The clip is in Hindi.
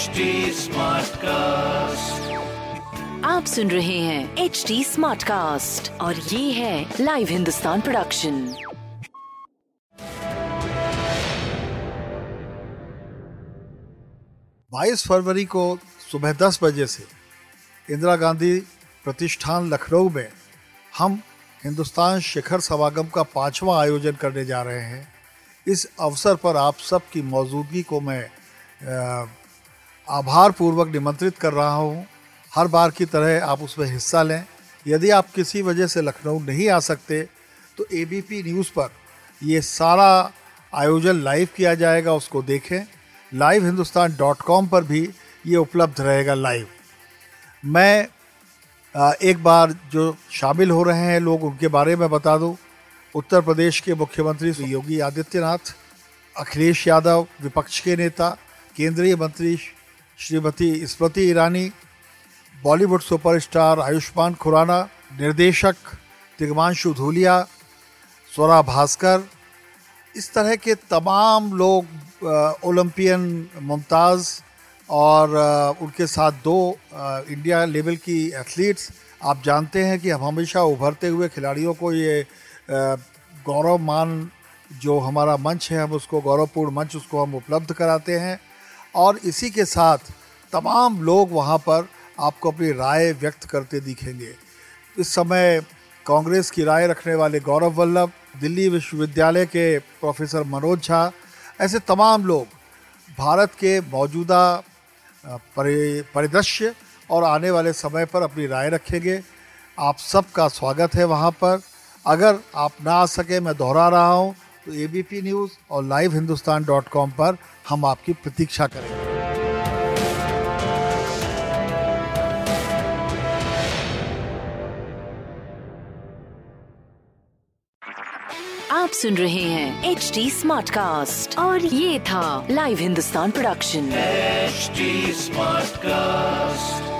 HD Smartcast. आप सुन रहे हैं एच डी स्मार्ट कास्ट और ये है लाइव हिंदुस्तान प्रोडक्शन बाईस फरवरी को सुबह दस बजे से इंदिरा गांधी प्रतिष्ठान लखनऊ में हम हिंदुस्तान शिखर समागम का पांचवा आयोजन करने जा रहे हैं इस अवसर पर आप सबकी मौजूदगी को मैं आभार पूर्वक निमंत्रित कर रहा हूँ। हर बार की तरह आप उसमें हिस्सा लें। यदि आप किसी वजह से लखनऊ नहीं आ सकते तो एबीपी न्यूज़ पर ये सारा आयोजन लाइव किया जाएगा, उसको देखें। लाइव हिंदुस्तान डॉट कॉम पर भी ये उपलब्ध रहेगा लाइव मैं एक बार जो शामिल हो रहे हैं लोग, उनके बारे में बता दूँ। उत्तर प्रदेश के मुख्यमंत्री योगी आदित्यनाथ, अखिलेश यादव, विपक्ष के नेता, केंद्रीय मंत्री श्रीमती स्मृति ईरानी बॉलीवुड सुपरस्टार आयुष्मान खुराना निर्देशक तिगमांशु धूलिया स्वरा भास्कर इस तरह के तमाम लोग ओलंपियन मुमताज़ और अ, उनके साथ दो अ, इंडिया लेवल की एथलीट्स। आप जानते हैं कि हम हमेशा उभरते हुए खिलाड़ियों को ये गौरव मान जो हमारा मंच है हम उसको गौरवपूर्ण मंच उसको हम उपलब्ध कराते हैं। और इसी के साथ तमाम लोग वहाँ पर आपको अपनी राय व्यक्त करते दिखेंगे। इस समय कांग्रेस की राय रखने वाले गौरव वल्लभ, दिल्ली विश्वविद्यालय के प्रोफेसर मनोज झा, ऐसे तमाम लोग भारत के मौजूदा परि- परिदृश्य और आने वाले समय पर अपनी राय रखेंगे। आप सबका स्वागत है वहाँ पर। अगर आप ना आ सके, मैं दोहरा रहा हूँ। तो एबीपी न्यूज़ और लाइव हिंदुस्तान डॉट कॉम पर हम आपकी प्रतीक्षा करेंगे आप सुन रहे हैं एच डी स्मार्ट कास्ट और ये था live Hindustan production HT smart Smartcast.